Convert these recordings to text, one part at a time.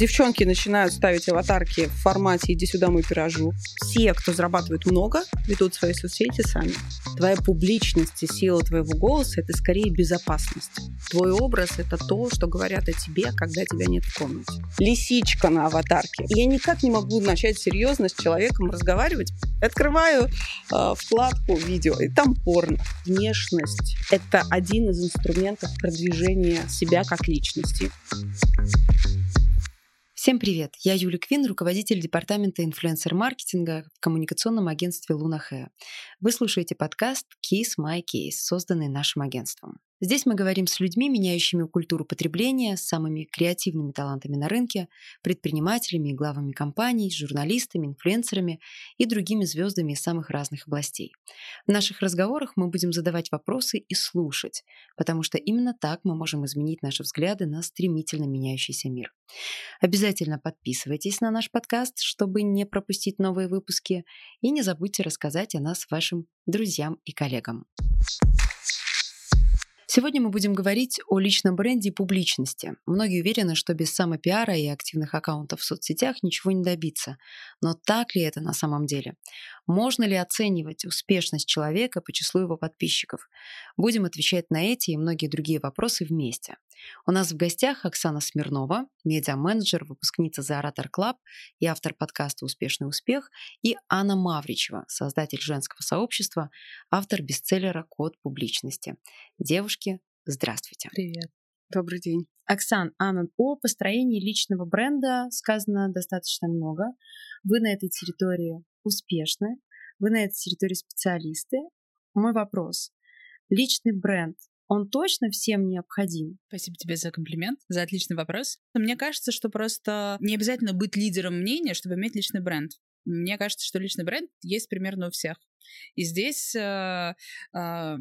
Девчонки начинают ставить аватарки в формате «иди сюда, мой пирожу». Все, кто зарабатывает много, ведут свои соцсети сами. Твоя публичность и сила твоего голоса – это скорее безопасность. Твой образ – это то, что говорят о тебе, когда тебя нет в комнате. Лисичка на аватарке. Я никак не могу начать серьезно с человеком разговаривать. Открываю э, вкладку видео, и там порно. Внешность – это один из инструментов продвижения себя как личности. Всем привет! Я Юля Квин, руководитель департамента инфлюенсер-маркетинга в коммуникационном агентстве Луна Вы слушаете подкаст Kiss My Case, созданный нашим агентством. Здесь мы говорим с людьми, меняющими культуру потребления, с самыми креативными талантами на рынке, предпринимателями и главами компаний, журналистами, инфлюенсерами и другими звездами из самых разных областей. В наших разговорах мы будем задавать вопросы и слушать, потому что именно так мы можем изменить наши взгляды на стремительно меняющийся мир. Обязательно подписывайтесь на наш подкаст, чтобы не пропустить новые выпуски, и не забудьте рассказать о нас вашим друзьям и коллегам. Сегодня мы будем говорить о личном бренде и публичности. Многие уверены, что без самопиара и активных аккаунтов в соцсетях ничего не добиться. Но так ли это на самом деле? Можно ли оценивать успешность человека по числу его подписчиков? Будем отвечать на эти и многие другие вопросы вместе. У нас в гостях Оксана Смирнова, медиа-менеджер, выпускница The Orator Club и автор подкаста «Успешный успех», и Анна Мавричева, создатель женского сообщества, автор бестселлера «Код публичности». Девушки, здравствуйте. Привет. Добрый день. Оксан, Анна, о построении личного бренда сказано достаточно много. Вы на этой территории успешны, вы на этой территории специалисты. Мой вопрос. Личный бренд он точно всем необходим? Спасибо тебе за комплимент, за отличный вопрос. Мне кажется, что просто не обязательно быть лидером мнения, чтобы иметь личный бренд. Мне кажется, что личный бренд есть примерно у всех. И здесь э, э,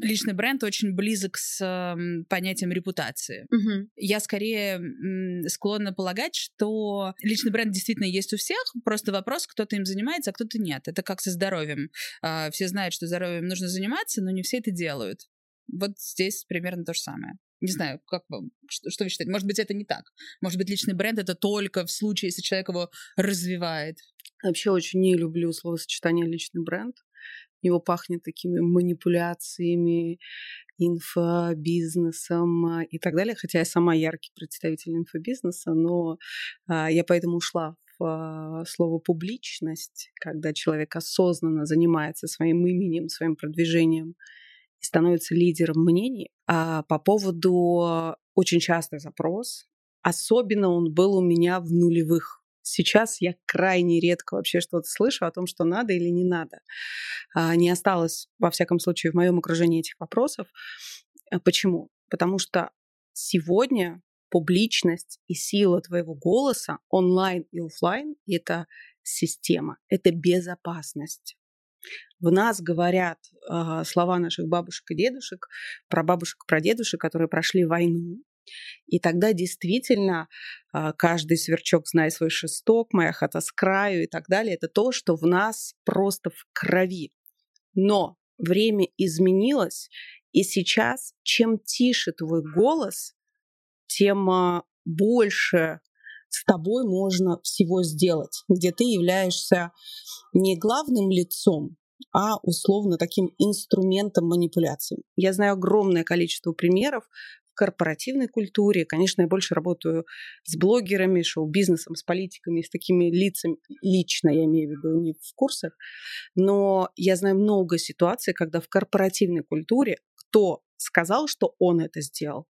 личный бренд очень близок с э, понятием репутации. Угу. Я скорее э, склонна полагать, что личный бренд действительно есть у всех, просто вопрос, кто-то им занимается, а кто-то нет. Это как со здоровьем. Э, все знают, что здоровьем нужно заниматься, но не все это делают. Вот здесь примерно то же самое. Не знаю, как вам, что, что вы считаете? Может быть, это не так. Может быть, личный бренд это только в случае, если человек его развивает. Вообще очень не люблю словосочетание личный бренд. Его пахнет такими манипуляциями, инфобизнесом а, и так далее. Хотя я сама яркий представитель инфобизнеса, но а, я поэтому ушла в а, слово публичность, когда человек осознанно занимается своим именем, своим продвижением и становится лидером мнений. А по поводу очень частый запрос, особенно он был у меня в нулевых. Сейчас я крайне редко вообще что-то слышу о том, что надо или не надо. А, не осталось, во всяком случае, в моем окружении этих вопросов. А почему? Потому что сегодня публичность и сила твоего голоса онлайн и офлайн – это система, это безопасность. В нас говорят э, слова наших бабушек и дедушек, про бабушек и про дедушек, которые прошли войну. И тогда действительно э, каждый сверчок знает свой шесток, моя хата с краю и так далее. Это то, что в нас просто в крови. Но время изменилось, и сейчас чем тише твой голос, тем э, больше с тобой можно всего сделать, где ты являешься не главным лицом, а условно таким инструментом манипуляции. Я знаю огромное количество примеров в корпоративной культуре. Конечно, я больше работаю с блогерами, шоу-бизнесом, с политиками, с такими лицами, лично я имею в виду, не в курсах, но я знаю много ситуаций, когда в корпоративной культуре кто сказал, что он это сделал,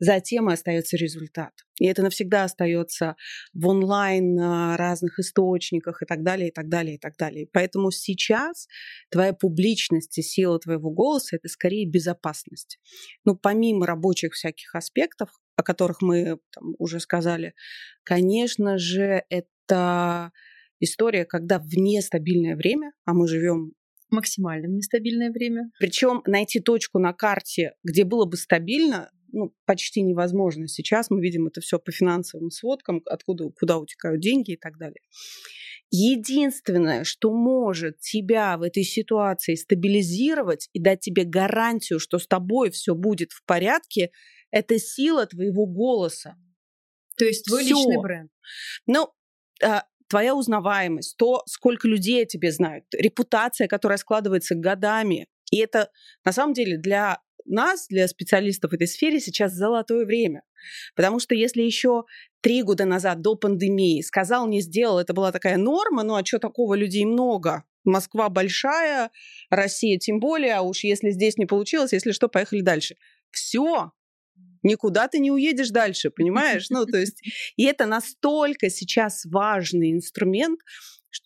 затем и остается результат. И это навсегда остается в онлайн а, разных источниках и так далее, и так далее, и так далее. Поэтому сейчас твоя публичность и сила твоего голоса – это скорее безопасность. Ну, помимо рабочих всяких аспектов, о которых мы там, уже сказали, конечно же, это история, когда в нестабильное время, а мы живем максимально нестабильное время. Причем найти точку на карте, где было бы стабильно, ну, почти невозможно. Сейчас мы видим это все по финансовым сводкам, откуда, куда утекают деньги и так далее. Единственное, что может тебя в этой ситуации стабилизировать и дать тебе гарантию, что с тобой все будет в порядке, это сила твоего голоса. То есть твой Всё. личный бренд. Ну, а, твоя узнаваемость, то, сколько людей о тебе знают, репутация, которая складывается годами. И это, на самом деле, для нас, для специалистов в этой сфере сейчас золотое время. Потому что если еще три года назад, до пандемии, сказал, не сделал, это была такая норма, ну а что такого, людей много. Москва большая, Россия тем более, а уж если здесь не получилось, если что, поехали дальше. Все, никуда ты не уедешь дальше, понимаешь? Ну, то есть, и это настолько сейчас важный инструмент,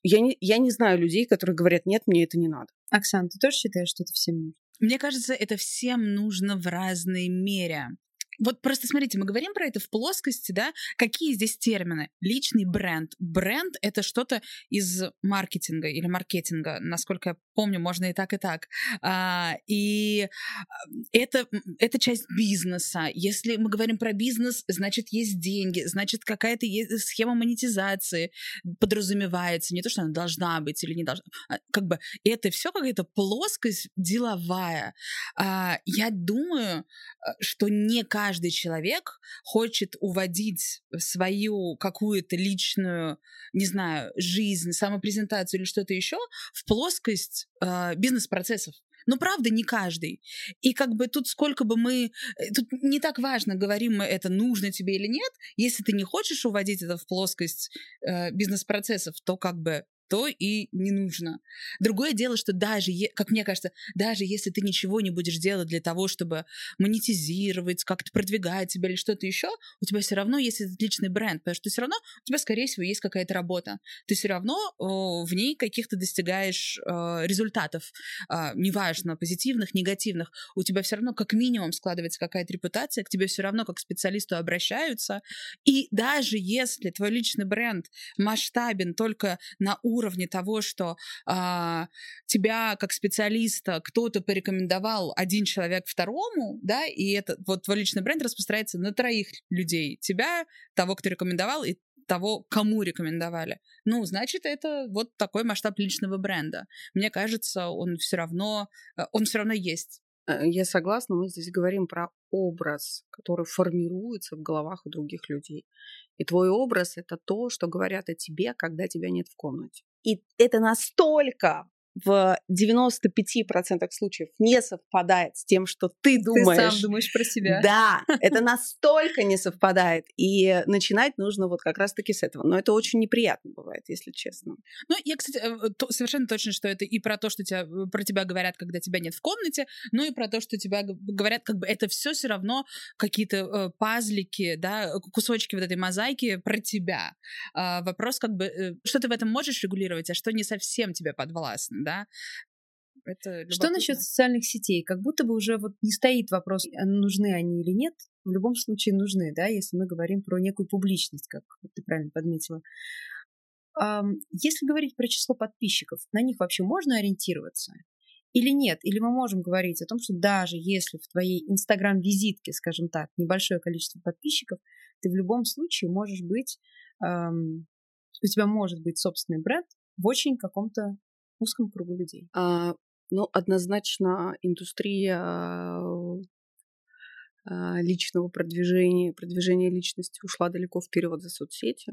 я не, я не знаю людей, которые говорят, нет, мне это не надо. Оксана, ты тоже считаешь, что это всем нужно? Мне кажется, это всем нужно в разной мере. Вот просто смотрите, мы говорим про это в плоскости, да? Какие здесь термины? Личный бренд. Бренд — это что-то из маркетинга или маркетинга, насколько я помню, можно и так, и так. А, и это, это часть бизнеса. Если мы говорим про бизнес, значит, есть деньги, значит, какая-то есть схема монетизации подразумевается. Не то, что она должна быть или не должна. А, как бы это все какая-то плоскость деловая. А, я думаю, что не каждый человек хочет уводить свою какую-то личную, не знаю, жизнь, самопрезентацию или что-то еще в плоскость э, бизнес-процессов. Ну, правда, не каждый. И как бы тут сколько бы мы... Тут не так важно, говорим мы это нужно тебе или нет. Если ты не хочешь уводить это в плоскость э, бизнес-процессов, то как бы то и не нужно. Другое дело, что даже, как мне кажется, даже если ты ничего не будешь делать для того, чтобы монетизировать, как-то продвигать себя или что-то еще, у тебя все равно есть этот личный бренд, потому что все равно у тебя, скорее всего, есть какая-то работа. Ты все равно о, в ней каких-то достигаешь э, результатов, э, неважно, позитивных, негативных. У тебя все равно как минимум складывается какая-то репутация, к тебе все равно как к специалисту обращаются. И даже если твой личный бренд масштабен только на уровне уровне того, что а, тебя как специалиста кто-то порекомендовал один человек второму, да, и это вот твой личный бренд распространяется на троих людей. Тебя, того, кто рекомендовал, и того, кому рекомендовали. Ну, значит, это вот такой масштаб личного бренда. Мне кажется, он все равно, э, он все равно есть. Э, я согласна, мы здесь говорим про образ, который формируется в головах у других людей. И твой образ — это то, что говорят о тебе, когда тебя нет в комнате. И это настолько в 95% случаев не совпадает с тем, что ты думаешь. Ты сам думаешь про себя. Да, это настолько не совпадает. И начинать нужно вот как раз-таки с этого. Но это очень неприятно бывает, если честно. Ну, я, кстати, э, совершенно точно, что это и про то, что тебя, э, про тебя говорят, когда тебя нет в комнате, ну и про то, что тебя говорят, как бы это все все равно какие-то э, пазлики, да, кусочки вот этой мозаики про тебя. А, вопрос как бы, э, что ты в этом можешь регулировать, а что не совсем тебе подвластно, да. Это Что насчет социальных сетей? Как будто бы уже вот не стоит вопрос, а нужны они или нет. В любом случае нужны, да, если мы говорим про некую публичность, как ты правильно подметила. Если говорить про число подписчиков, на них вообще можно ориентироваться? Или нет? Или мы можем говорить о том, что даже если в твоей инстаграм-визитке, скажем так, небольшое количество подписчиков, ты в любом случае можешь быть, у тебя может быть собственный бренд в очень каком-то узком кругу людей? А, ну, однозначно индустрия а, личного продвижения, продвижения личности ушла далеко вперед за соцсети.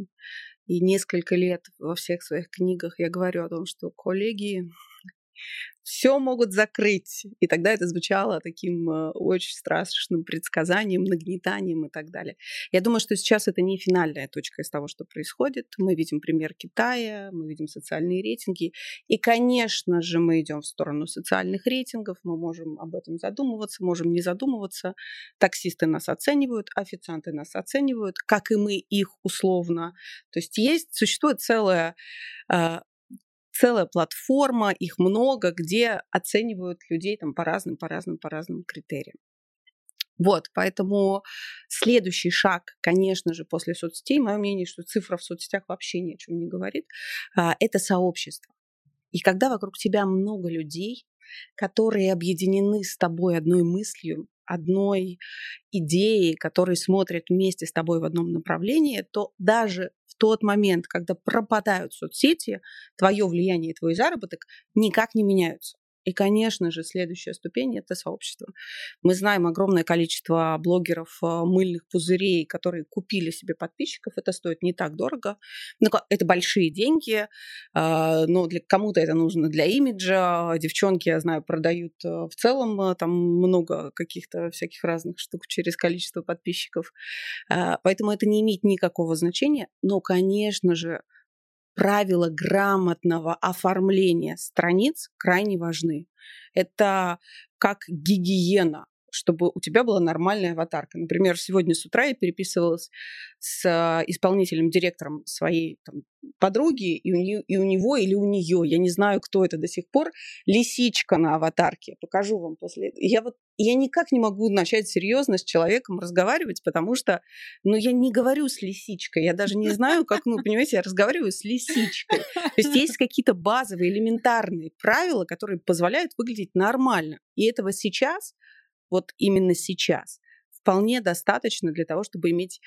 И несколько лет во всех своих книгах я говорю о том, что коллеги все могут закрыть. И тогда это звучало таким э, очень страшным предсказанием, нагнетанием и так далее. Я думаю, что сейчас это не финальная точка из того, что происходит. Мы видим пример Китая, мы видим социальные рейтинги. И, конечно же, мы идем в сторону социальных рейтингов. Мы можем об этом задумываться, можем не задумываться. Таксисты нас оценивают, официанты нас оценивают, как и мы их условно. То есть есть, существует целая э, целая платформа, их много, где оценивают людей там по разным, по разным, по разным критериям. Вот, поэтому следующий шаг, конечно же, после соцсетей, мое мнение, что цифра в соцсетях вообще ни о чем не говорит, а, это сообщество. И когда вокруг тебя много людей, которые объединены с тобой одной мыслью, одной идеей, которые смотрят вместе с тобой в одном направлении, то даже тот момент, когда пропадают соцсети, твое влияние и твой заработок никак не меняются. И, конечно же, следующая ступень – это сообщество. Мы знаем огромное количество блогеров э, мыльных пузырей, которые купили себе подписчиков. Это стоит не так дорого. Ну, это большие деньги, а, но для кому-то это нужно для имиджа. Девчонки, я знаю, продают э, в целом э, там много каких-то всяких разных штук через количество подписчиков. Поэтому это не имеет никакого значения. Но, конечно же, правила грамотного оформления страниц крайне важны. Это как гигиена чтобы у тебя была нормальная аватарка. Например, сегодня с утра я переписывалась с а, исполнительным директором своей там, подруги, и у, нее, и у него или у нее, я не знаю, кто это до сих пор, лисичка на аватарке. Покажу вам после. Я вот я никак не могу начать серьезно с человеком разговаривать, потому что, ну, я не говорю с лисичкой, я даже не знаю, как, ну, понимаете, я разговариваю с лисичкой. То есть есть какие-то базовые, элементарные правила, которые позволяют выглядеть нормально. И этого сейчас вот именно сейчас вполне достаточно для того, чтобы иметь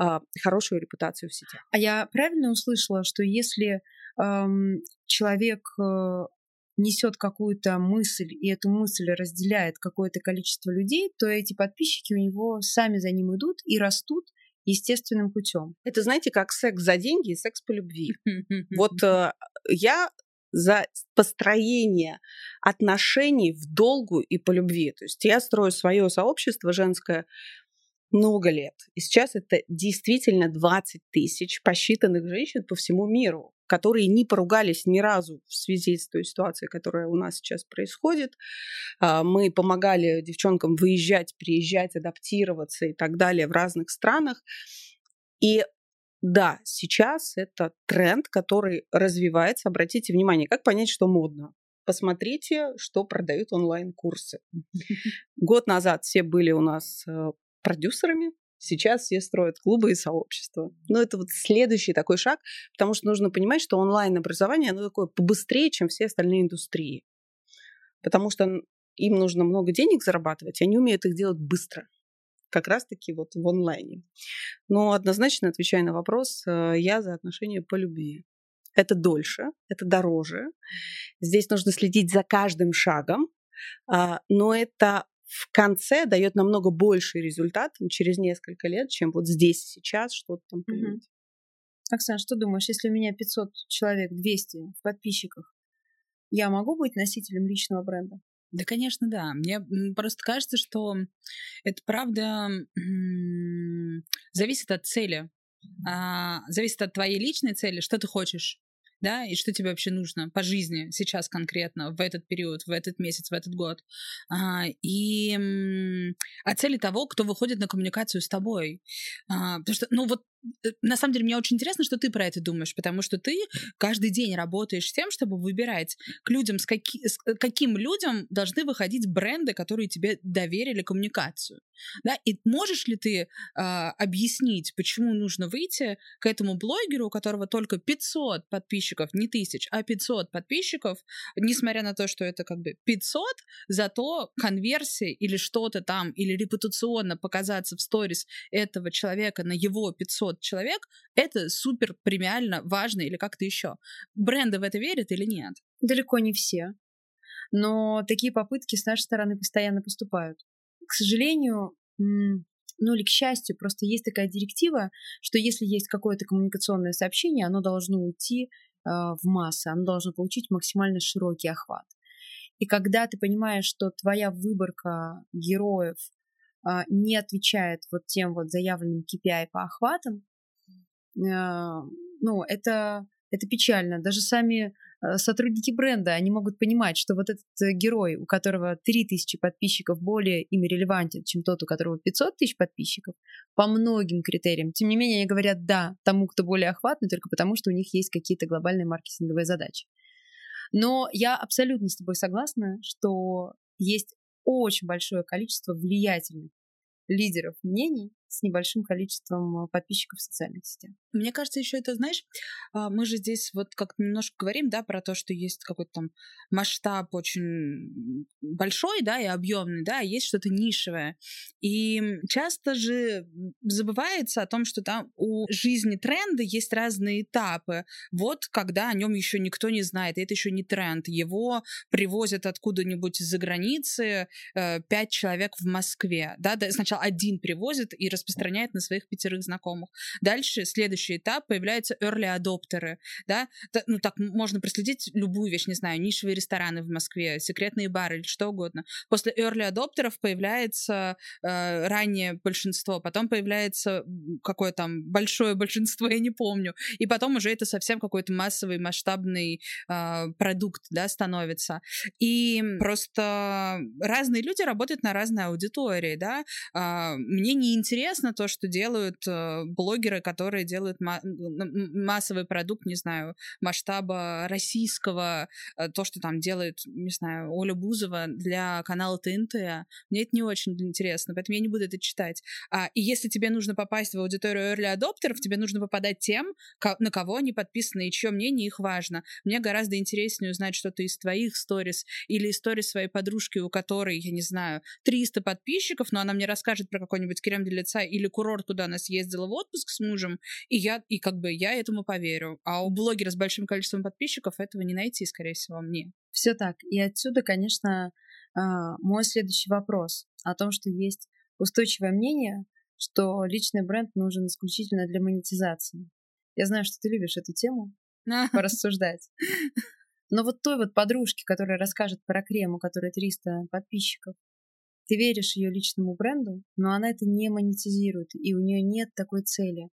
э, хорошую репутацию в сетях. А я правильно услышала, что если эм, человек э, несет какую-то мысль, и эту мысль разделяет какое-то количество людей, то эти подписчики у него сами за ним идут и растут естественным путем. Это, знаете, как секс за деньги и секс по любви. Вот э, я за построение отношений в долгу и по любви. То есть я строю свое сообщество женское много лет. И сейчас это действительно 20 тысяч посчитанных женщин по всему миру, которые не поругались ни разу в связи с той ситуацией, которая у нас сейчас происходит. А, мы помогали девчонкам выезжать, приезжать, адаптироваться и так далее в разных странах. И да, сейчас это тренд, который развивается. Обратите внимание, как понять, что модно. Посмотрите, что продают онлайн-курсы. Год назад все были у нас э, продюсерами, сейчас все строят клубы и сообщества. Но это вот следующий такой шаг, потому что нужно понимать, что онлайн-образование, оно такое побыстрее, чем все остальные индустрии. Потому что им нужно много денег зарабатывать, и они умеют их делать быстро как раз-таки вот в онлайне. Но однозначно, отвечая на вопрос, э, я за отношения по любви. Это дольше, это дороже. Здесь нужно следить за каждым шагом, а, но это в конце дает намного больший результат через несколько лет, чем вот здесь сейчас что-то там поменять. Mm-hmm. Оксана, что думаешь, если у меня 500 человек, 200 в подписчиках, я могу быть носителем личного бренда? Да, конечно, да. Мне просто кажется, что это правда зависит от цели. А, зависит от твоей личной цели, что ты хочешь да, и что тебе вообще нужно по жизни сейчас конкретно, в этот период, в этот месяц, в этот год. А, и о цели того, кто выходит на коммуникацию с тобой. А, потому что, ну вот, на самом деле, мне очень интересно, что ты про это думаешь, потому что ты каждый день работаешь с тем, чтобы выбирать к людям, с, каки, с э, каким людям должны выходить бренды, которые тебе доверили коммуникацию. Да? И можешь ли ты а, объяснить, почему нужно выйти к этому блогеру, у которого только 500 подписчиков, не тысяч, а 500 подписчиков, несмотря на то, что это как бы 500, зато конверсия или что-то там, или репутационно показаться в сторис этого человека на его 500 человек, это супер премиально важно или как-то еще. Бренды в это верят или нет? Далеко не все. Но такие попытки с нашей стороны постоянно поступают к сожалению, ну или к счастью, просто есть такая директива, что если есть какое-то коммуникационное сообщение, оно должно уйти э, в массы, оно должно получить максимально широкий охват. И когда ты понимаешь, что твоя выборка героев не отвечает вот тем вот заявленным KPI по охватам, э, ну, это, это печально. Даже сами сотрудники бренда, они могут понимать, что вот этот э, герой, у которого 3000 подписчиков, более им релевантен, чем тот, у которого 500 тысяч подписчиков, по многим критериям. Тем не менее, они говорят «да» тому, кто более охватный, только потому, что у них есть какие-то глобальные маркетинговые задачи. Но я абсолютно с тобой согласна, что есть очень большое количество влиятельных лидеров мнений, с небольшим количеством подписчиков в социальных сетях. Мне кажется, еще это, знаешь, а, мы же здесь вот как немножко говорим, да, про то, что есть какой-то там масштаб очень большой, да, и объемный, да, а есть что-то нишевое. И часто же забывается о том, что там у жизни тренда есть разные этапы. Вот когда о нем еще никто не знает, и это еще не тренд. Его привозят откуда-нибудь из-за границы э, пять человек в Москве, да, сначала один привозит и распространяет на своих пятерых знакомых. Дальше следующий этап появляются early адоптеры, да, ну так можно проследить любую вещь, не знаю, нишевые рестораны в Москве, секретные бары или что угодно. После early адоптеров появляется э, раннее большинство, потом появляется какое там большое большинство, я не помню, и потом уже это совсем какой-то массовый масштабный э, продукт, да, становится. И просто разные люди работают на разной аудитории, да. Э, мне не интересно то, что делают э, блогеры, которые делают делают массовый продукт, не знаю, масштаба российского, э, то, что там делает, не знаю, Оля Бузова для канала ТНТ, мне это не очень интересно, поэтому я не буду это читать. А, и если тебе нужно попасть в аудиторию early адоптеров, тебе нужно попадать тем, на кого они подписаны и чье мнение их важно. Мне гораздо интереснее узнать что-то из твоих сторис или истории своей подружки, у которой, я не знаю, 300 подписчиков, но она мне расскажет про какой-нибудь крем для лица или курорт, куда она съездила в отпуск с мужем, и я, и как бы я этому поверю. А у блогера с большим количеством подписчиков этого не найти, скорее всего, мне. Все так. И отсюда, конечно, а, мой следующий вопрос о том, что есть устойчивое мнение, что личный бренд нужен исключительно для монетизации. Я знаю, что ты любишь эту тему порассуждать. Но вот той вот подружке, которая расскажет про крем, у которой 300 подписчиков, ты веришь ее личному бренду, но она это не монетизирует, и у нее нет такой цели.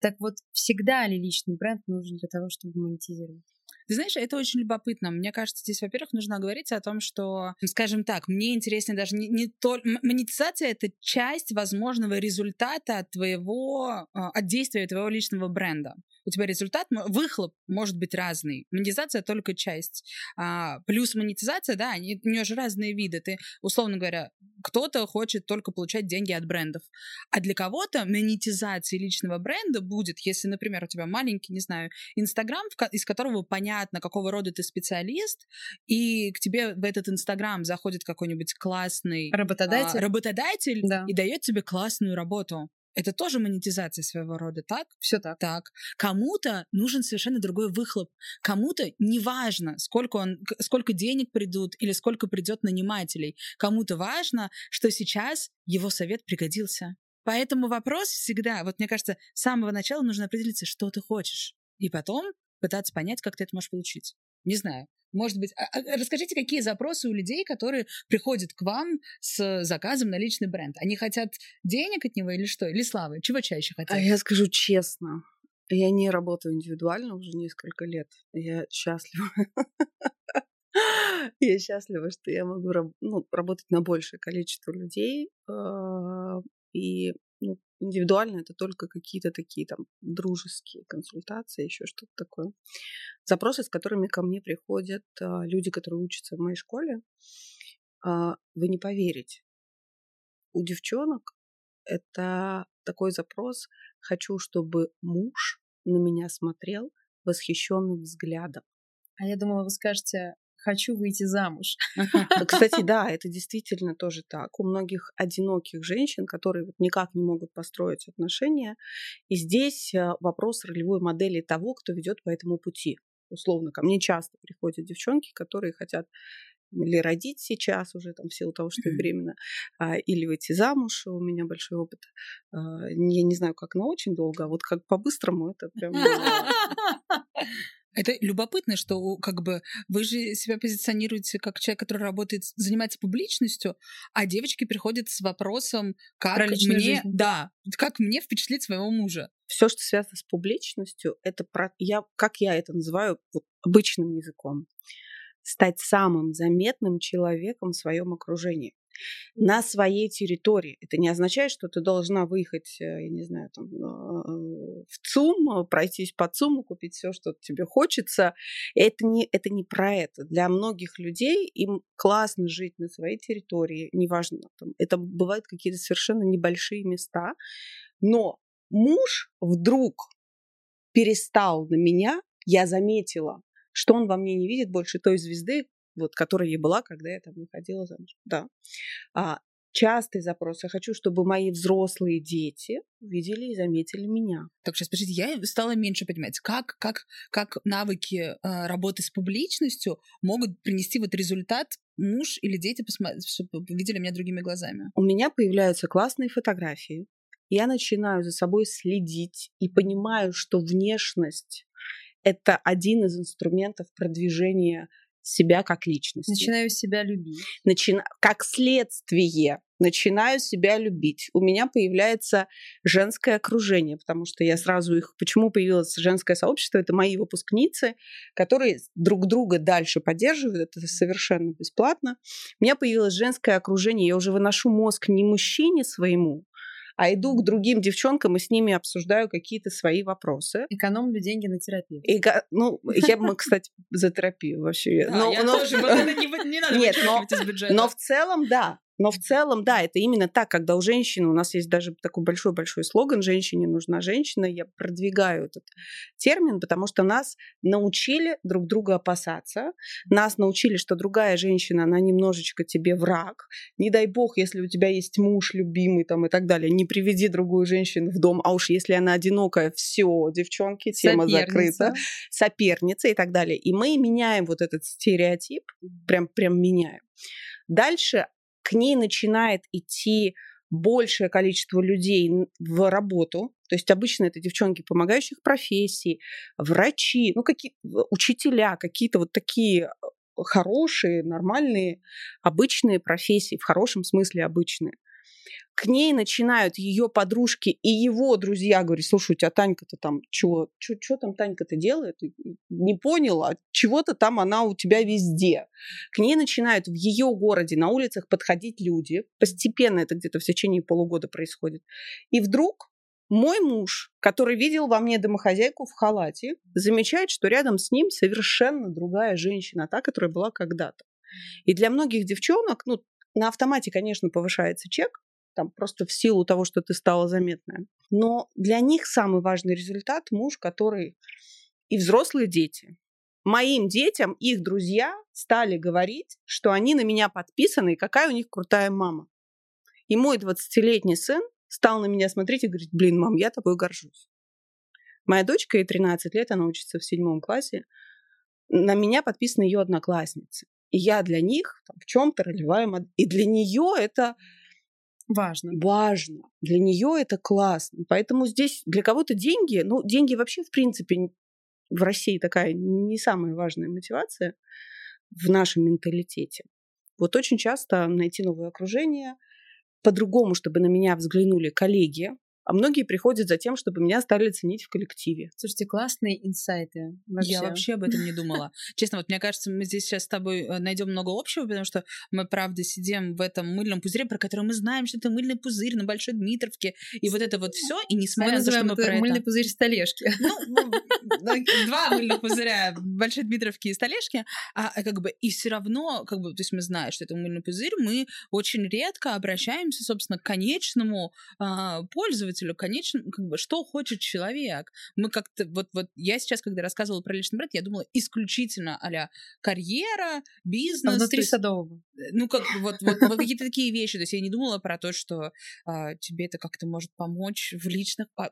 Так вот, всегда ли личный бренд нужен для того, чтобы монетизировать? Ты знаешь, это очень любопытно. Мне кажется, здесь, во-первых, нужно говорить о том, что, скажем так, мне интереснее даже не, не то... Монетизация — это часть возможного результата твоего, а, от действия твоего личного бренда у тебя результат, выхлоп может быть разный. Монетизация только часть. А, плюс монетизация, да, они, у нее же разные виды. Ты, условно говоря, кто-то хочет только получать деньги от брендов. А для кого-то монетизация личного бренда будет, если, например, у тебя маленький, не знаю, Инстаграм, из которого понятно, какого рода ты специалист, и к тебе в этот Инстаграм заходит какой-нибудь классный работодатель, а, работодатель да. и дает тебе классную работу. Это тоже монетизация своего рода, так? Все так. Так. Кому-то нужен совершенно другой выхлоп. Кому-то неважно, сколько, он, сколько денег придут или сколько придет нанимателей. Кому-то важно, что сейчас его совет пригодился. Поэтому вопрос всегда, вот мне кажется, с самого начала нужно определиться, что ты хочешь. И потом пытаться понять, как ты это можешь получить. Не знаю. Может быть, а, а, расскажите, какие запросы у людей, которые приходят к вам с заказом на личный бренд? Они хотят денег от него или что? Или славы? Чего чаще а хотят? А я скажу честно, я не работаю индивидуально уже несколько лет. Я счастлива. Я счастлива, что я могу ну, работать на большее количество людей. И ну, индивидуально это только какие-то такие там дружеские консультации, еще что-то такое. Запросы, с которыми ко мне приходят а, люди, которые учатся в моей школе, а, вы не поверите. У девчонок это такой запрос «хочу, чтобы муж на меня смотрел восхищенным взглядом». А я думала, вы скажете хочу выйти замуж. Кстати, да, это действительно тоже так. У многих одиноких женщин, которые вот никак не могут построить отношения. И здесь э, вопрос ролевой модели того, кто ведет по этому пути. Условно, ко мне часто приходят девчонки, которые хотят или родить сейчас уже там в силу того, что я беременна, или выйти замуж. У меня большой опыт. А, я не знаю, как на очень долго, а вот как по-быстрому это прям... Это любопытно, что как бы вы же себя позиционируете как человек, который работает, занимается публичностью, а девочки приходят с вопросом, как мне, жизнь. да, как мне впечатлить своего мужа. Все, что связано с публичностью, это про, я, как я это называю, вот, обычным языком, стать самым заметным человеком в своем окружении. На своей территории. Это не означает, что ты должна выехать, э, я не знаю, там, э, в ЦУМ, э, пройтись по ЦУМу, купить все, что тебе хочется. Это не, это не про это. Для многих людей им классно жить на своей территории, неважно, там, это бывают какие-то совершенно небольшие места, но муж вдруг перестал на меня, я заметила, что он во мне не видит больше той звезды, вот, которая ей была, когда я там выходила замуж. Да. А, частый запрос. Я хочу, чтобы мои взрослые дети видели и заметили меня. Так, сейчас, подождите, я стала меньше понимать, как, как, как навыки э, работы с публичностью могут принести вот результат муж или дети, чтобы видели меня другими глазами. У меня появляются классные фотографии. Я начинаю за собой следить и понимаю, что внешность — это один из инструментов продвижения себя как личности. Начинаю себя любить. Начина... Как следствие начинаю себя любить. У меня появляется женское окружение, потому что я сразу их... Почему появилось женское сообщество? Это мои выпускницы, которые друг друга дальше поддерживают. Это совершенно бесплатно. У меня появилось женское окружение. Я уже выношу мозг не мужчине своему, а иду к другим девчонкам и с ними обсуждаю какие-то свои вопросы. Экономлю деньги на терапию. И, ну, я бы, кстати, за терапию вообще. Да, но, я но... тоже, вот это не, не надо Нет, но. Но в целом, да, но в целом, да, это именно так, когда у женщины, у нас есть даже такой большой-большой слоган «Женщине нужна женщина», я продвигаю этот термин, потому что нас научили друг друга опасаться, нас научили, что другая женщина, она немножечко тебе враг, не дай бог, если у тебя есть муж любимый там и так далее, не приведи другую женщину в дом, а уж если она одинокая, все, девчонки, тема соперница. закрыта, соперница и так далее. И мы меняем вот этот стереотип, прям, прям меняем. Дальше к ней начинает идти большее количество людей в работу. То есть обычно это девчонки помогающих профессий, врачи, ну какие учителя, какие-то вот такие э, хорошие, нормальные, обычные профессии, в хорошем смысле обычные к ней начинают ее подружки и его друзья говорить, слушай, у тебя Танька-то там чего, что там Танька-то делает? Не поняла, чего-то там она у тебя везде. К ней начинают в ее городе на улицах подходить люди. Постепенно это где-то в течение полугода происходит. И вдруг мой муж, который видел во мне домохозяйку в халате, замечает, что рядом с ним совершенно другая женщина, та, которая была когда-то. И для многих девчонок, ну, на автомате, конечно, повышается чек, там просто в силу того, что ты стала заметная. Но для них самый важный результат – муж, который и взрослые дети. Моим детям их друзья стали говорить, что они на меня подписаны и какая у них крутая мама. И мой 20-летний сын стал на меня смотреть и говорить, блин, мам, я тобой горжусь. Моя дочка, ей 13 лет, она учится в седьмом классе, на меня подписаны ее одноклассницы. И я для них там, в чем-то ролевая И для нее это Важно. Важно. Для нее это классно. Поэтому здесь для кого-то деньги, ну, деньги вообще, в принципе, в России такая не самая важная мотивация в нашем менталитете. Вот очень часто найти новое окружение, по-другому, чтобы на меня взглянули коллеги, а многие приходят за тем, чтобы меня стали ценить в коллективе. Слушайте, классные инсайты. Вообще. Я вообще об этом не думала. Честно, вот мне кажется, мы здесь сейчас с тобой э, найдем много общего, потому что мы, правда, сидим в этом мыльном пузыре, про который мы знаем, что это мыльный пузырь на Большой Дмитровке, и вот это вот все, и несмотря на то, что мы про мыльный пузырь столешки. Ну, ну, ну, два мыльных пузыря, Большой Дмитровки и столешки, а, а как бы и все равно, как бы, то есть мы знаем, что это мыльный пузырь, мы очень редко обращаемся, собственно, к конечному а, пользователю, пользователю, конечно, как бы, что хочет человек. Мы как-то, вот, вот я сейчас, когда рассказывала про личный бренд, я думала исключительно а карьера, бизнес. А внутри есть, Садового. Э, ну, как вот, вот, вот какие-то такие вещи. То есть я не думала про то, что а, тебе это как-то может помочь в личных... А,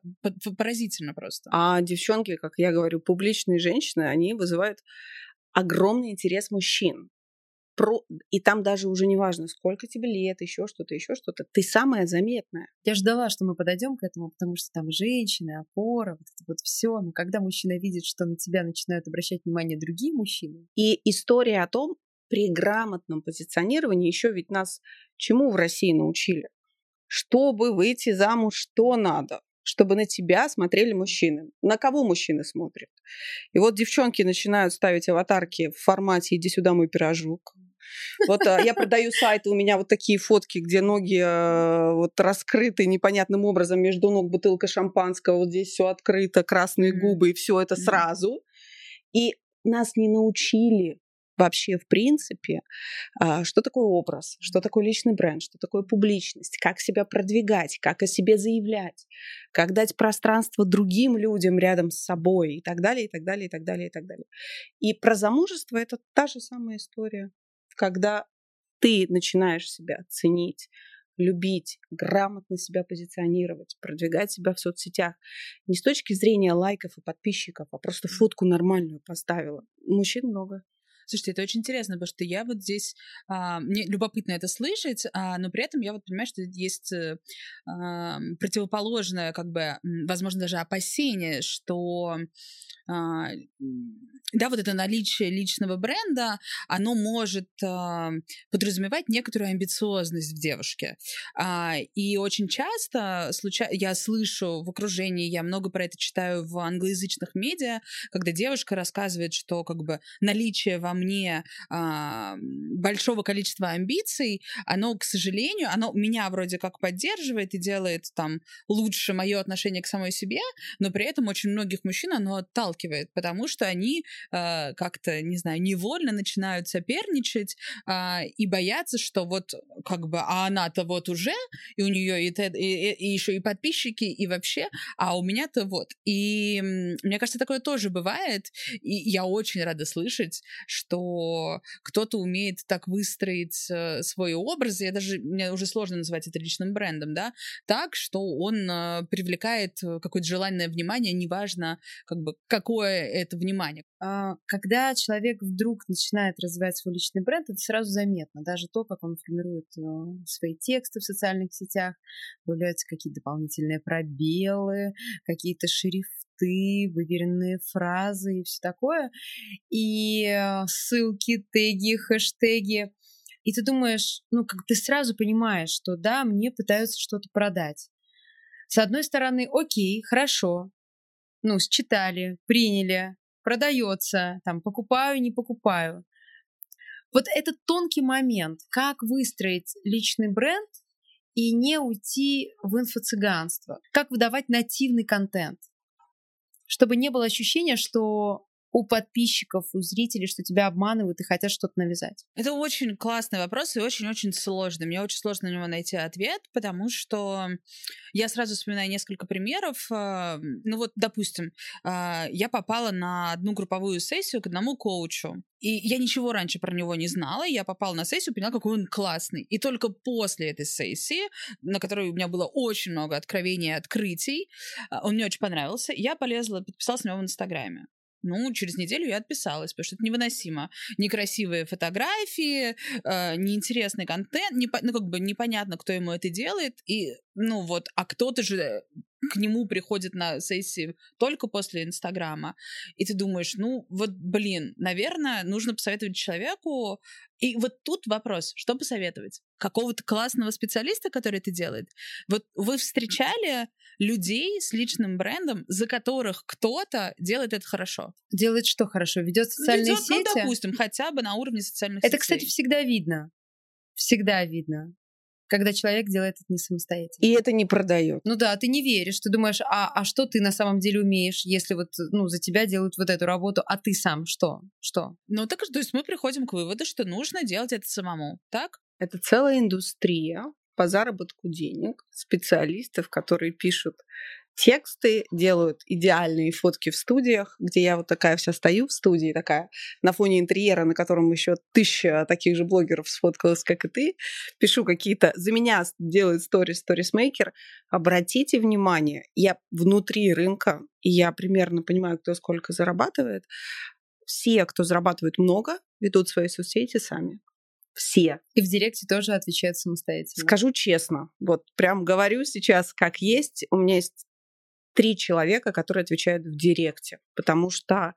поразительно просто. А девчонки, как я говорю, публичные женщины, они вызывают огромный интерес мужчин про... и там даже уже не важно, сколько тебе лет, еще что-то, еще что-то. Ты самая заметная. Я ждала, что мы подойдем к этому, потому что там женщины, опора, вот это вот все. Но когда мужчина видит, что на тебя начинают обращать внимание другие мужчины. И история о том, при грамотном позиционировании еще ведь нас чему в России научили? Чтобы выйти замуж, что надо? чтобы на тебя смотрели мужчины. На кого мужчины смотрят? И вот девчонки начинают ставить аватарки в формате «иди сюда, мой пирожок», Вот э, я продаю сайты, у меня вот такие фотки, где ноги э, вот раскрыты непонятным образом, между ног бутылка шампанского, вот здесь все открыто, красные губы, и все это сразу. И нас не научили вообще, в принципе, а, что такое образ, что такое личный бренд, что такое публичность, как себя продвигать, как о себе заявлять, как дать пространство другим людям рядом с собой и так далее, и так далее, и так далее, и так далее. И про замужество это та же самая история, когда ты начинаешь себя ценить, любить, грамотно себя позиционировать, продвигать себя в соцсетях. Не с точки зрения лайков и подписчиков, а просто фотку нормальную поставила. Мужчин много. Слушайте, это очень интересно, потому что я вот здесь, а, мне любопытно это слышать, а, но при этом я вот понимаю, что есть а, противоположное, как бы, возможно, даже опасение, что а, да, вот это наличие личного бренда, оно может а, подразумевать некоторую амбициозность в девушке. А, и очень часто случа... я слышу в окружении, я много про это читаю в англоязычных медиа, когда девушка рассказывает, что как бы наличие во мне большого количества амбиций, оно, к сожалению, оно меня вроде как поддерживает и делает там лучше мое отношение к самой себе, но при этом очень многих мужчин оно отталкивает, потому что они э, как-то, не знаю, невольно начинают соперничать э, и боятся, что вот как бы, а она-то вот уже, и у нее и, и, и еще и подписчики, и вообще, а у меня-то вот. И мне кажется, такое тоже бывает, и я очень рада слышать, что кто-то умеет так выстроить э, свой образ, я даже, мне уже сложно называть это личным брендом, да, так, что он э, привлекает э, какое-то желанное внимание, неважно, как бы, какое это внимание. А, когда человек вдруг начинает развивать свой личный бренд, это сразу заметно. Даже то, как он формирует свои тексты в социальных сетях, появляются какие-то дополнительные пробелы, какие-то шрифты, выверенные фразы и все такое. И э, ссылки, теги, хэштеги. И ты думаешь, ну, как ты сразу понимаешь, что да, мне пытаются что-то продать. С одной стороны, окей, хорошо, ну, считали, приняли, продается, там, покупаю, не покупаю. Вот этот тонкий момент, как выстроить личный бренд и не уйти в инфо-цыганство, как выдавать нативный контент, чтобы не было ощущения, что у подписчиков, у зрителей, что тебя обманывают и хотят что-то навязать? Это очень классный вопрос и очень-очень сложный. Мне очень сложно на него найти ответ, потому что я сразу вспоминаю несколько примеров. А, ну вот, допустим, а, я попала на одну групповую сессию к одному коучу. И я ничего раньше про него не знала. Я попала на сессию, поняла, какой он классный. И только после этой сессии, на которой у меня было очень много откровений и открытий, а, он мне очень понравился, я полезла, подписалась на него в Инстаграме. Ну, через неделю я отписалась, потому что это невыносимо. Некрасивые фотографии, э, неинтересный контент, не, ну, как бы непонятно, кто ему это делает. И, ну вот, а кто-то же к нему приходит на сессии только после Инстаграма, и ты думаешь, ну вот, блин, наверное, нужно посоветовать человеку. И вот тут вопрос, что посоветовать? Какого-то классного специалиста, который это делает? Вот вы встречали людей с личным брендом, за которых кто-то делает это хорошо? Делает что хорошо? Ведет социальные Ведет, сети? Ну, допустим, хотя бы на уровне социальных это, сетей. Это, кстати, всегда видно. Всегда видно когда человек делает это не самостоятельно. И это не продает. Ну да, ты не веришь, ты думаешь, а, а что ты на самом деле умеешь, если вот ну, за тебя делают вот эту работу, а ты сам что? Что? Ну так, то есть мы приходим к выводу, что нужно делать это самому, так? Это целая индустрия по заработку денег, специалистов, которые пишут тексты, делают идеальные фотки в студиях, где я вот такая вся стою в студии, такая на фоне интерьера, на котором еще тысяча таких же блогеров сфоткалась, как и ты, пишу какие-то... За меня делает сторис, сторисмейкер. Обратите внимание, я внутри рынка, и я примерно понимаю, кто сколько зарабатывает. Все, кто зарабатывает много, ведут свои соцсети сами. Все. И в директе тоже отвечают самостоятельно. Скажу честно, вот прям говорю сейчас как есть. У меня есть три человека, которые отвечают в директе, потому что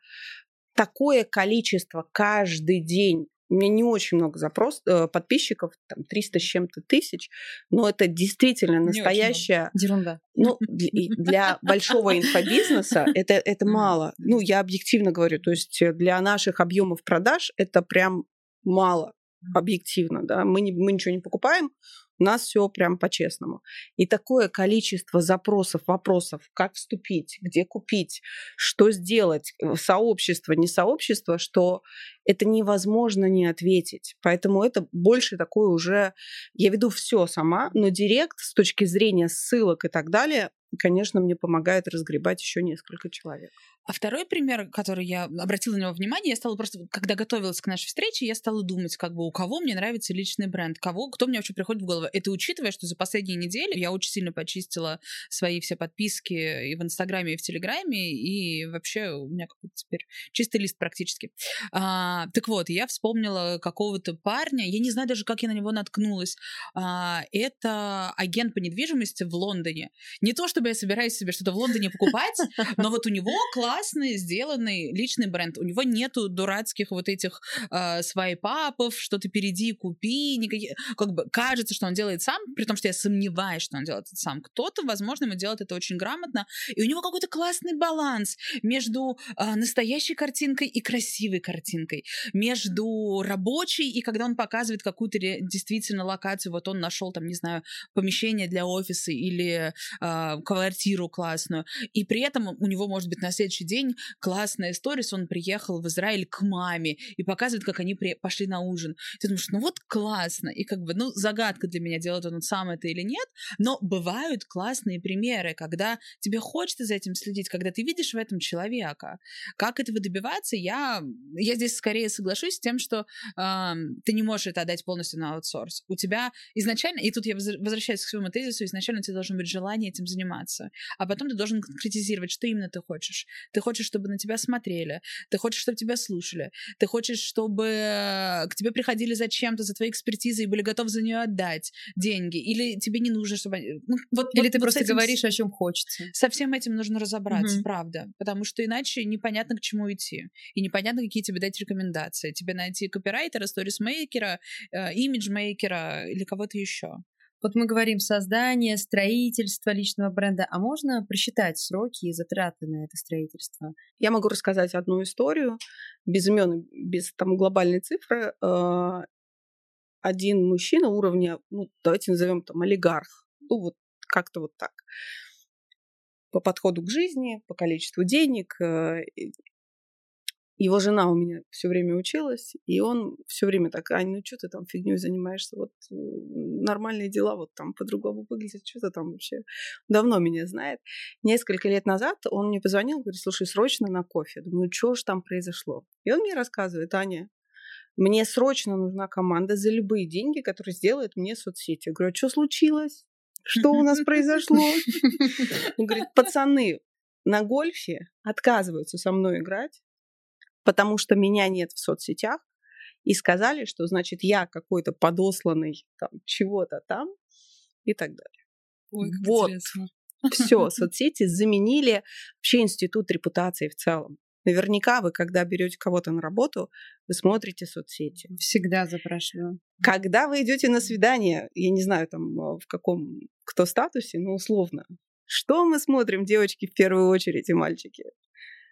такое количество каждый день у меня не очень много запрос, э, подписчиков, там 300 с чем-то тысяч, но это действительно настоящая... Ерунда. Ну, для, для большого инфобизнеса это, это мало. Ну, я объективно говорю, то есть для наших объемов продаж это прям мало. Объективно, да, мы, не, мы ничего не покупаем, у нас все прям по-честному. И такое количество запросов, вопросов, как вступить, где купить, что сделать, э, сообщество, не сообщество, что это невозможно не ответить. Поэтому это больше такое уже... Я веду все сама, но директ с точки зрения ссылок и так далее, конечно, мне помогает разгребать еще несколько человек. А второй пример, который я обратила на него внимание, я стала просто, когда готовилась к нашей встрече, я стала думать, как бы у кого мне нравится личный бренд, кого, кто мне вообще приходит в голову. Это учитывая, что за последние недели я очень сильно почистила свои все подписки и в Инстаграме, и в Телеграме, и вообще у меня какой-то теперь чистый лист практически. А, так вот, я вспомнила какого-то парня, я не знаю даже, как я на него наткнулась. А, это агент по недвижимости в Лондоне. Не то, чтобы я собираюсь себе что-то в Лондоне покупать, но вот у него класс классный, сделанный личный бренд. У него нету дурацких вот этих э, свайпапов, что ты перейди, купи, никаких... Как бы кажется, что он делает сам, при том, что я сомневаюсь, что он делает это сам. Кто-то, возможно, ему делает это очень грамотно, и у него какой-то классный баланс между э, настоящей картинкой и красивой картинкой, между рабочей и когда он показывает какую-то действительно локацию, вот он нашел там, не знаю, помещение для офиса или э, квартиру классную, и при этом у него может быть на следующий день классная история, он приехал в Израиль к маме и показывает, как они при... пошли на ужин. Ты думаешь, ну вот классно. И как бы, ну, загадка для меня, делает он сам это или нет, но бывают классные примеры, когда тебе хочется за этим следить, когда ты видишь в этом человека. Как этого добиваться, я, я здесь скорее соглашусь с тем, что э, ты не можешь это отдать полностью на аутсорс. У тебя изначально, и тут я возвращаюсь к своему тезису, изначально у тебя должно быть желание этим заниматься, а потом ты должен конкретизировать, что именно ты хочешь. Ты хочешь, чтобы на тебя смотрели, ты хочешь, чтобы тебя слушали, ты хочешь, чтобы к тебе приходили за чем-то, за твоей экспертизой и были готовы за нее отдать деньги, или тебе не нужно, чтобы... Ну, вот, или вот, ты вот просто этим... говоришь, о чем хочется. Со всем этим нужно разобраться, угу. правда, потому что иначе непонятно, к чему идти, и непонятно, какие тебе дать рекомендации. Тебе найти копирайтера, сторисмейкера, э, имиджмейкера или кого-то еще. Вот мы говорим создание, строительство личного бренда, а можно просчитать сроки и затраты на это строительство? Я могу рассказать одну историю без имен, без там глобальной цифры. А, один мужчина уровня, ну, давайте назовем там олигарх, ну вот как-то вот так по подходу к жизни, по количеству денег, э, его жена у меня все время училась, и он все время так, Ань, ну что ты там фигней занимаешься, вот нормальные дела вот там по-другому выглядят, что ты там вообще давно меня знает. Несколько лет назад он мне позвонил, говорит, слушай, срочно на кофе. Думаю, ну что ж там произошло? И он мне рассказывает, Аня, мне срочно нужна команда за любые деньги, которые сделают мне соцсети. Я говорю, а что случилось? Что у нас произошло? Он говорит, пацаны на гольфе отказываются со мной играть, потому что меня нет в соцсетях, и сказали, что, значит, я какой-то подосланный там чего-то там и так далее. Ой, как вот. Все, соцсети заменили вообще институт репутации в целом. Наверняка вы, когда берете кого-то на работу, вы смотрите соцсети. Всегда запрашиваю. Когда вы идете на свидание, я не знаю там в каком кто статусе, но условно, что мы смотрим, девочки, в первую очередь и мальчики?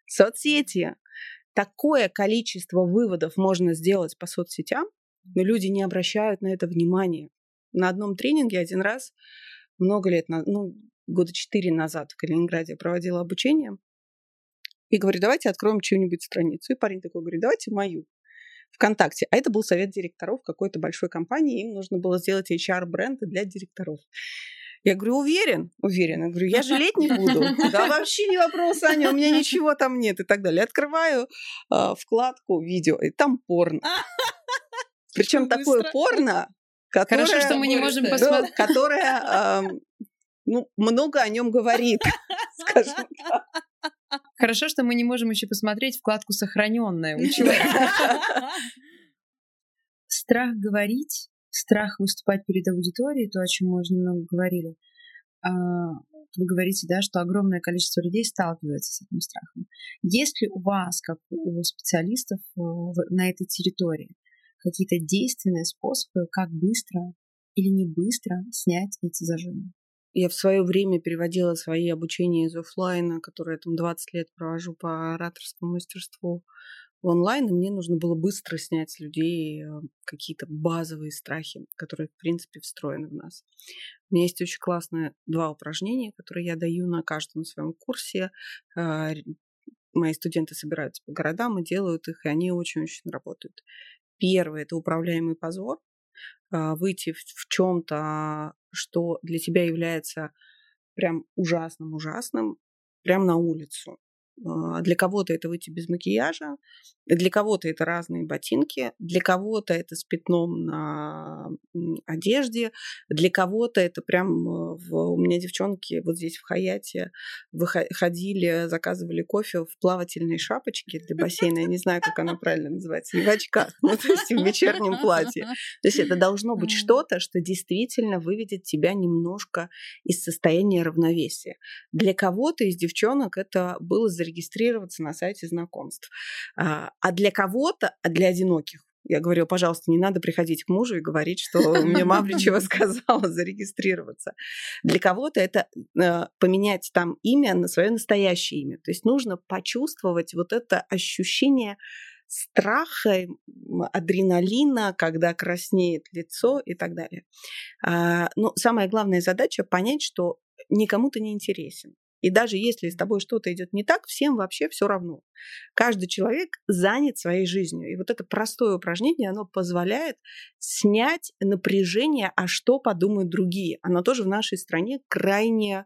Соцсети такое количество выводов можно сделать по соцсетям, но люди не обращают на это внимания. На одном тренинге один раз, много лет, ну, года четыре назад в Калининграде я проводила обучение, и говорю, давайте откроем чью-нибудь страницу. И парень такой говорит, давайте мою. ВКонтакте. А это был совет директоров какой-то большой компании, им нужно было сделать HR-бренды для директоров. Я говорю, уверен? Уверен. Я говорю, я жалеть не буду. Да вообще не вопрос, Аня, у меня ничего там нет и так далее. Открываю э, вкладку видео, и там порно. Причем такое порно, которое... Хорошо, что мы не можем посмотреть. Которое, ну, много о нем говорит, скажем так. Хорошо, что мы не можем еще посмотреть вкладку сохраненная Страх говорить страх выступать перед аудиторией, то, о чем мы уже немного говорили, а, вы говорите, да, что огромное количество людей сталкивается с этим страхом. Есть ли у вас, как у специалистов э, на этой территории, какие-то действенные способы, как быстро или не быстро снять эти зажимы? Я в свое время переводила свои обучения из офлайна, которые я там 20 лет провожу по ораторскому мастерству, в онлайн, и мне нужно было быстро снять с людей э, какие-то базовые страхи, которые, в принципе, встроены в нас. У меня есть очень классные два упражнения, которые я даю на каждом своем курсе. А, мои студенты собираются по городам и делают их, и они очень-очень работают. Первое – это управляемый позор. А, выйти в, чем-то, что для тебя является прям ужасным-ужасным, прям на улицу. А, для кого-то это выйти без макияжа, для кого-то это разные ботинки, для кого-то это с пятном на одежде, для кого-то это прям э, в... у меня девчонки вот здесь в Хаяте выходили, заказывали кофе в плавательной шапочке для бассейна, я не знаю, как она правильно называется, не в очках, ну, то есть в вечернем платье. То есть это должно быть что-то, что действительно выведет тебя немножко из состояния равновесия. Для кого-то из девчонок это было зарегистрироваться на сайте знакомств. А, а для кого-то, а для одиноких, я говорю, пожалуйста, не надо приходить к мужу и говорить, что мне Мавричева сказала зарегистрироваться. Для кого-то это э, поменять там имя на свое настоящее имя. То есть нужно почувствовать вот это ощущение страха, адреналина, когда краснеет лицо и так далее. А, но самая главная задача понять, что никому ты не интересен. И даже если с тобой что-то идет не так, всем вообще все равно. Каждый человек занят своей жизнью. И вот это простое упражнение, оно позволяет снять напряжение, а что подумают другие. Оно тоже в нашей стране крайне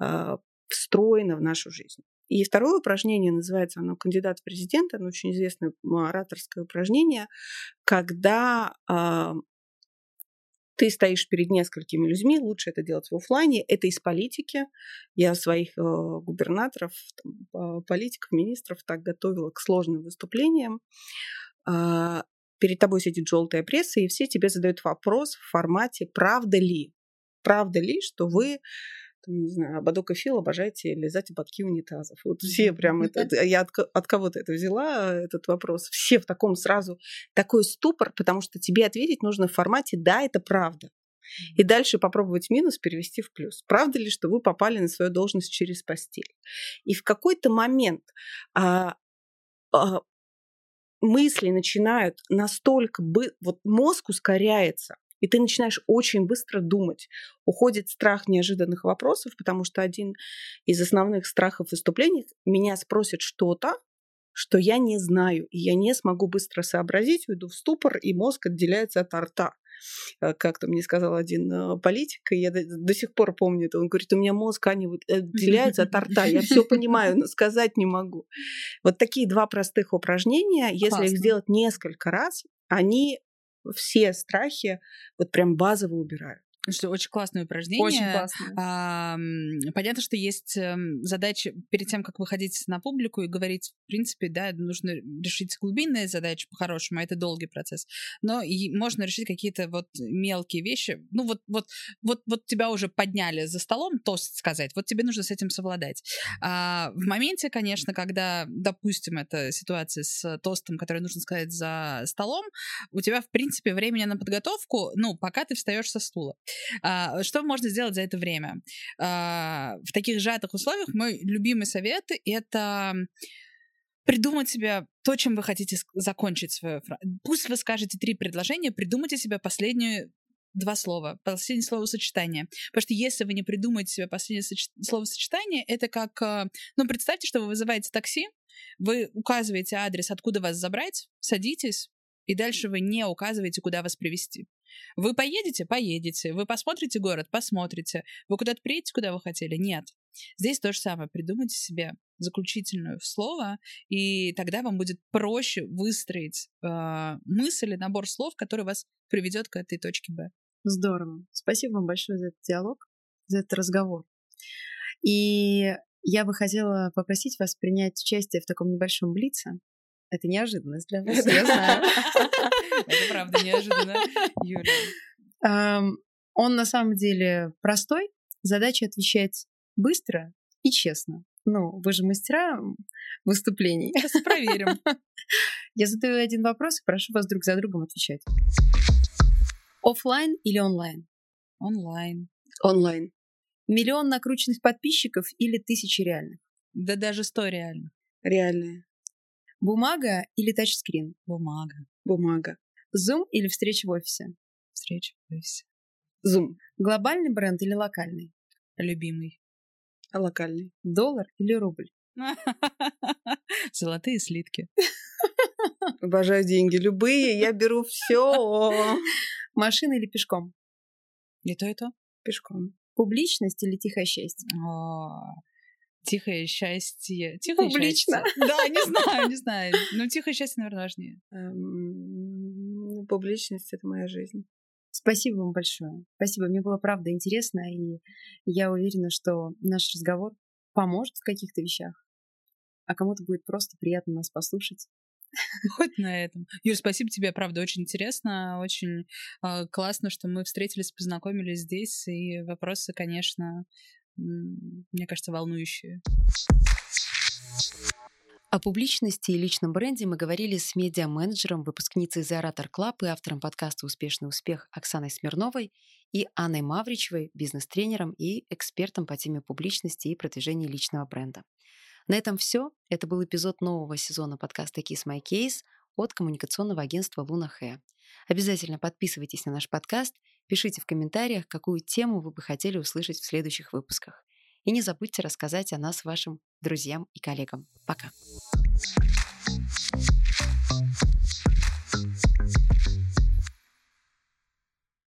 э, встроено в нашу жизнь. И второе упражнение называется, оно кандидат в президенты, оно очень известное ораторское упражнение, когда э, ты стоишь перед несколькими людьми, лучше это делать в офлайне. Это из политики. Я своих э, губернаторов, там, политиков, министров так готовила к сложным выступлениям. Э, перед тобой сидит желтая пресса, и все тебе задают вопрос в формате «правда ли?». Правда ли, что вы не знаю, Бадок и Фил обожаете лизать ободки унитазов. Вот все прям это, я от, от кого-то это взяла, этот вопрос. Все в таком сразу, такой ступор, потому что тебе ответить нужно в формате «да, это правда». И дальше попробовать минус перевести в плюс. Правда ли, что вы попали на свою должность через постель? И в какой-то момент а, а, мысли начинают настолько... Бы, вот мозг ускоряется, и ты начинаешь очень быстро думать. Уходит страх неожиданных вопросов, потому что один из основных страхов выступлений – меня спросят что-то, что я не знаю, и я не смогу быстро сообразить, уйду в ступор, и мозг отделяется от рта. Э, как-то мне сказал один э, политик, и я до, сих пор помню это. Он говорит, у меня мозг Аня отделяется от рта, я все понимаю, но сказать не могу. Вот такие два простых упражнения, если их сделать несколько раз, они все страхи вот прям базово убирают. Что очень классное упражнение. Очень классное. А, понятно, что есть эм, задача перед тем, как выходить на публику и говорить, в принципе, да, нужно решить глубинные задачи по-хорошему, а это долгий процесс. Но и можно решить какие-то вот мелкие вещи. Ну вот, вот, вот, вот тебя уже подняли за столом, тост сказать, вот тебе нужно с этим совладать. А, в моменте, конечно, когда, допустим, это ситуация с тостом, который нужно сказать за столом, у тебя, в принципе, времени на подготовку, ну, пока ты встаешь со стула. А, что можно сделать за это время? А, в таких сжатых условиях мой любимый совет — это придумать себе то, чем вы хотите закончить свою фразу. Пусть вы скажете три предложения, придумайте себе последнюю два слова, последнее словосочетание. Потому что если вы не придумаете себе последнее соч... словосочетание, это как... А, ну, представьте, что вы вызываете такси, вы указываете адрес, откуда вас забрать, садитесь, и дальше вы не указываете, куда вас привести. Вы поедете? Поедете. Вы посмотрите город? Посмотрите. Вы куда-то приедете, куда вы хотели? Нет. Здесь то же самое. Придумайте себе заключительное слово, и тогда вам будет проще выстроить э, мысль набор слов, который вас приведет к этой точке Б. Здорово. Спасибо вам большое за этот диалог, за этот разговор. И я бы хотела попросить вас принять участие в таком небольшом блице. Это неожиданность для вас, я знаю. Это правда неожиданно, Юля. Он на самом деле простой. Задача отвечать быстро и честно. Ну, вы же мастера выступлений. Сейчас проверим. Я задаю один вопрос и прошу вас друг за другом отвечать. Оффлайн или онлайн? Онлайн. Онлайн. Миллион накрученных подписчиков или тысячи реальных? Да даже сто реальных. Реальные. Бумага или тачскрин? Бумага. Бумага. Zoom или встреча в офисе? Встреча в офисе. Зум. Глобальный бренд или локальный? Любимый. Локальный. Доллар или рубль? Золотые слитки. Обожаю деньги. Любые, я беру все. Машина или пешком? И то, и то. Пешком. Публичность или тихое счастье? О, Тихое счастье. Тихое Публично. счастье. Да, не знаю, не знаю. Но тихое счастье, наверное, важнее. Эм, ну, Публичность — это моя жизнь. Спасибо вам большое. Спасибо. Мне было правда интересно, и я уверена, что наш разговор поможет в каких-то вещах, а кому-то будет просто приятно нас послушать. Хоть на этом. Юр, спасибо тебе, правда, очень интересно, очень э, классно, что мы встретились, познакомились здесь, и вопросы, конечно, мне кажется, волнующие. О публичности и личном бренде мы говорили с медиа-менеджером, выпускницей The Orator Club и автором подкаста «Успешный успех» Оксаной Смирновой и Анной Мавричевой, бизнес-тренером и экспертом по теме публичности и продвижения личного бренда. На этом все. Это был эпизод нового сезона подкаста Kiss My Case от коммуникационного агентства Луна Хэ. Обязательно подписывайтесь на наш подкаст, пишите в комментариях, какую тему вы бы хотели услышать в следующих выпусках. И не забудьте рассказать о нас вашим друзьям и коллегам. Пока.